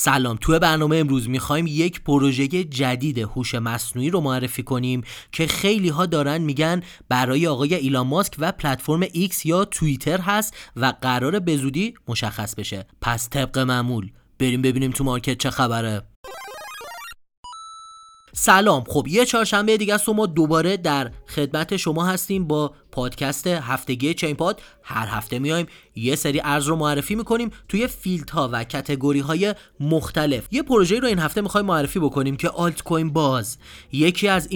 سلام توی برنامه امروز می‌خوایم یک پروژه جدید هوش مصنوعی رو معرفی کنیم که خیلی ها دارن میگن برای آقای ایلان ماسک و پلتفرم X یا توییتر هست و قرار به زودی مشخص بشه. پس طبق معمول. بریم ببینیم تو مارکت چه خبره. سلام. خب یه چهارشنبه دیگه است و ما دوباره در خدمت شما هستیم با پادکست هفتگی چین پاد. هر هفته میایم یه سری ارز رو معرفی می‌کنیم توی field ها و category های مختلف. یه پروژه رو این هفته می‌خوایم معرفی بکنیم که Altcoin Buzz یکی از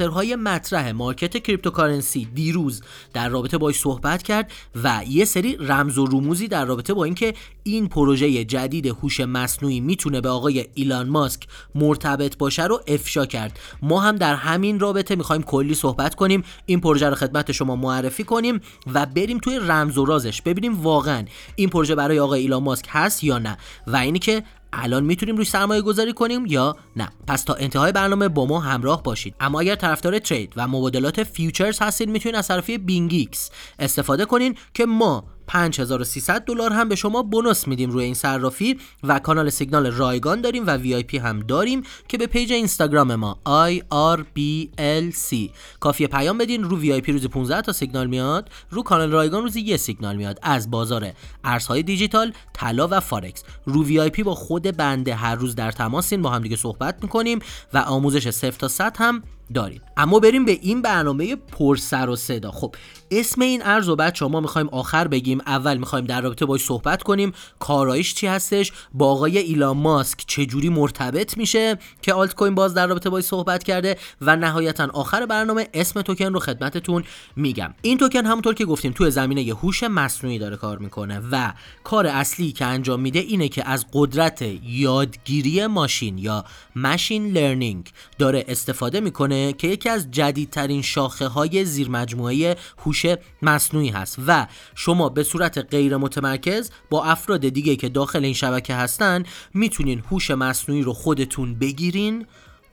های مطرح market cryptocurrency دیروز در رابطه باش صحبت کرد و یه سری رمز و رموزی در رابطه با اینکه این پروژه جدید هوش مصنوعی می‌تونه به آقای ایلان ماسک مرتبط باشه رو افشا کرد. ما هم در همین رابطه می‌خوایم کلی صحبت کنیم این پروژه رو خدمت شما معرفی کنیم و بریم توی رمز و رازش. ببینیم واقعا این پروژه برای آقای ایلان ماسک هست یا نه و اینی که الان می‌تونیم روی سرمایه گذاری کنیم یا نه. پس تا انتهای برنامه با ما همراه باشید. اما اگر طرفدار trade و مبادلات futures هستید می‌تونید از طرفی BingX استفاده کنین که ما 5300 دلار هم به شما bonus میدیم روی این صرافی و کانال سیگنال رایگان داریم و VIP هم داریم که به page اینستاگرام ما IRBLC کافیه پیام بدین رو VIP روزی 15 تا سیگنال میاد رو کانال رایگان روزی یه سیگنال میاد. از بازار ارزهای دیجیتال طلا و فارکس رو VIP با خود بنده هر روز در تماسین با هم دیگه صحبت می‌کنیم و آموزش 0 تا 100 هم داریم. اما بریم به این برنامه پر سر و صدا. خب اسم این ارز و بعد شما می‌خوایم آخر بگیم. اول می‌خوایم در رابطه باش صحبت کنیم. کارایش چی هستش؟ با آقای ایلان ماسک جوری مرتبط میشه که Altcoin Buzz در رابطه باش صحبت کرده؟ و نهایتا آخر برنامه اسم توکن رو خدمتتون میگم. این توکن همونطور که گفتیم توی زمینه هوش مصنوعی داره کار می‌کنه و کار اصلی که انجام میده اینه که از قدرت یادگیری ماشین یا ماشین لرنینگ داره استفاده می‌کنه که یکی از جدیدترین شاخه های زیر مجموعه هوش مصنوعی هست و شما به صورت غیر متمرکز با افراد دیگه که داخل این شبکه هستن می‌تونین هوش مصنوعی رو خودتون بگیرین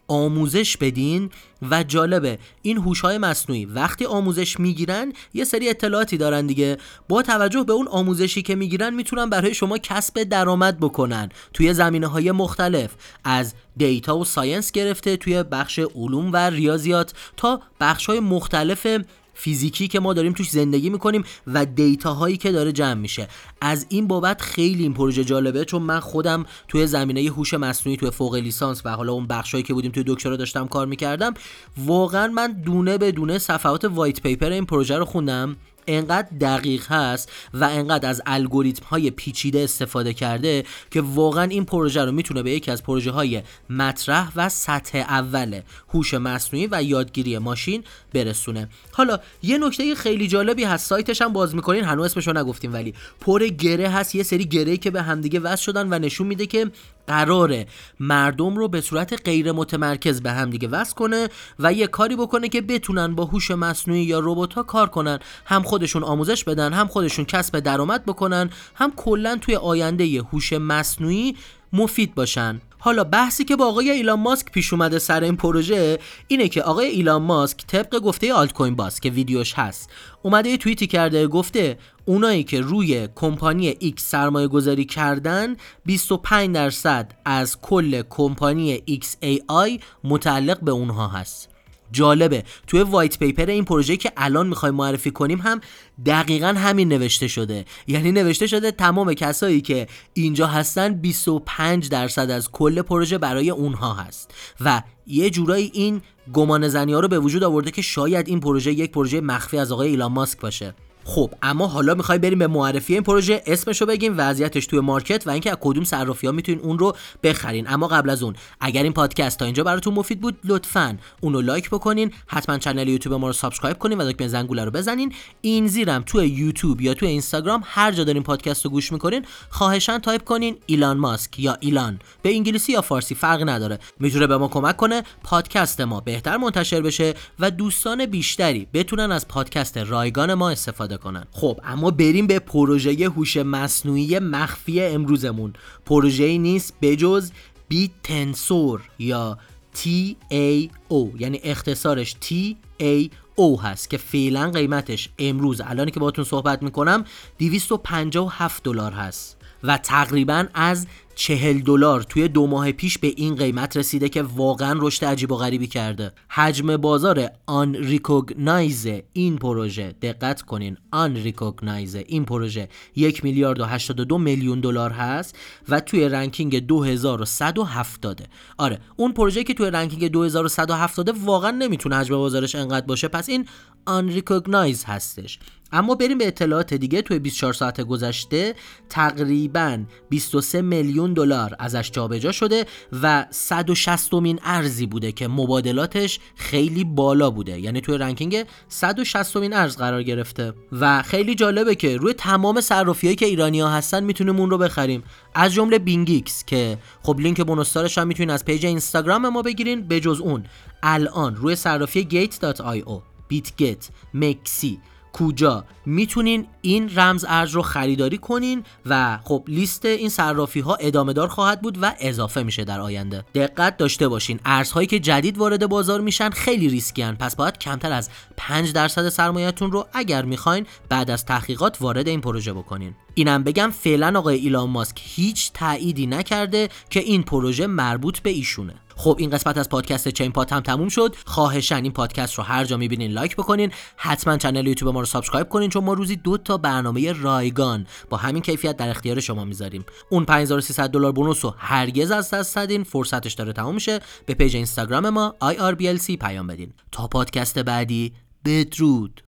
آموزش بدین و جالبه. این های مصنوعی وقتی آموزش می‌گیرن یه سری اطلاعاتی دارن دیگه. با توجه به اون آموزشی که می‌گیرن می‌تونن برای شما کسب درآمد بکنن توی زمینه های مختلف. از دیتا ساینس گرفته توی بخش علوم و ریاضیات تا بخش های مختلف فیزیکی که ما داریم توش زندگی می‌کنیم و data هایی که داره جمع میشه. از این بابت خیلی این پروژه جالبه چون من خودم توی زمینه هوش مصنوعی توی فوق لیسانس و حالا اون بخشایی که بودیم توی دکترا داشتم کار می‌کردم واقعا من دونه به دونه صفحات وایت پیپر این پروژه رو خوندم. انقدر دقیق هست و انقدر از الگوریتم های پیچیده استفاده کرده که واقعا این پروژه رو می‌تونه به یکی از پروژه های مطرح و سطح اول هوش مصنوعی و یادگیری ماشین برسونه. حالا یه نکته خیلی جالبی هست سایتش هم باز می‌کنین هنوز اسمشو نگفتیم ولی پر گره هست یه سری گره که به همدیگه وصل شدن و نشون میده که قراره مردم رو به صورت غیر متمرکز به هم دیگه وصل کنه و یه کاری بکنه که بتونن با هوش مصنوعی یا ربات ها کار کنن. هم خودشون آموزش بدن هم خودشون کسب درآمد بکنن هم کلا توی آینده هوش مصنوعی مفید باشن. حالا بحثی که با آقای ایلان ماسک پیش اومده سر این پروژه اینه که آقای ایلان ماسک طبق گفته آلت کوین باز که ویدیوش هست اومده یه توییتی کرده گفته اونایی که روی کمپانی X سرمایه گذاری کردن 25 درصد از کل کمپانی XAI متعلق به اونها هست. جالبه. توی وایت پیپر این پروژه که الان می‌خوایم معرفی کنیم هم دقیقا همین نوشته شده. یعنی نوشته شده تمام کسایی که اینجا هستن 25 درصد از کل پروژه برای اونها هست. و یه جورایی این گمان زنی ها رو به وجود آورده که شاید این پروژه یک پروژه مخفی از آقای ایلان ماسک باشه. خب اما حالا می‌خوای بریم به معرفی این پروژه اسمشو بگیم وضعیتش توی مارکت و اینکه از کدوم صرافی ها می‌تونین اون رو بخرین. اما قبل از اون اگر این پادکست تا اینجا براتون مفید بود لطفا اونو لایک بکنین حتما کانال یوتیوب ما رو subscribe کنین و دکمه زنگوله رو بزنین. این زیر هم توی یوتیوب یا توی اینستاگرام هر جا دارین پادکست رو گوش می‌کنین خواهشاً تایپ کنین ایلان ماسک یا ایلان. به انگلیسی یا فارسی فرق نداره. می‌تونه به ما کمک کنه پادکست ما بهتر منتشر بشه و دوستان بیشتری بتونن از پادکست رایگان ما استفاده کنن. خب اما بریم به پروژه هوش مصنوعی مخفی امروزمون. پروژه نیست بجز بی تنسور یا TAO یعنی اختصارش TAO هست که فعلا قیمتش امروز الانی که باهاتون صحبت می‌کنم 257 دلار هست و تقریبا از چهل دلار توی دو ماه پیش به این قیمت رسیده که واقعا رشد عجیب و غریبی کرده. حجم بازار آن ریکوگنایز این پروژه دقت کنین unrecognized این پروژه یک میلیارد و 82 میلیون دلار هست و توی ranking 2170 آره اون پروژه که توی ranking 2170 واقعا نمی‌تونه حجم بازارش انقدر باشه پس این unrecognized هستش. اما بریم به اطلاعات دیگه. توی 24 ساعت گذشته تقریبا 23 میلیون دلار ازش جابجا شده و 160 مین ارزی بوده که مبادلاتش خیلی بالا بوده. یعنی توی ranking 160 مین ارز قرار گرفته. و خیلی جالبه که روی تمام صرافیایی که ایرانی ها هستن می‌تونیم اون رو بخریم. از جمله BingX که خب لینک bonus دارش هم می‌تونین از پیج اینستاگرام ما بگیرین. بجز اون الان روی صرافی gate.io Bitget MEXC اینجا می‌تونین این رمز ارز رو خریداری کنین و خب لیست این صرافی ها ادامه دار خواهد بود و اضافه میشه در آینده. دقت داشته باشین. ارزهایی که جدید وارد بازار میشن خیلی risky پس باید کمتر از 5 درصد سرمایهتون رو اگر می‌خواین بعد از تحقیقات وارد این پروژه بکنین. اینم بگم فعلا آقای ایلان ماسک هیچ تأییدی نکرده که این پروژه مربوط به ایشونه. خب این قسمت از پادکست چین پاد هم تموم شد. خواهشاً این پادکست رو هر جا می‌بینین لایک بکنین. حتما channel یوتیوب ما رو subscribe کنین چون ما روزی دو تا برنامه رایگان با همین کیفیت در اختیار شما می‌ذاریم. اون 5300 دلار bonus رو هرگز از دست ندین. فرصتش داره تموم میشه به پیج اینستاگرام ما IRBLC پیام بدین. تا پادکست بعدی بدرود.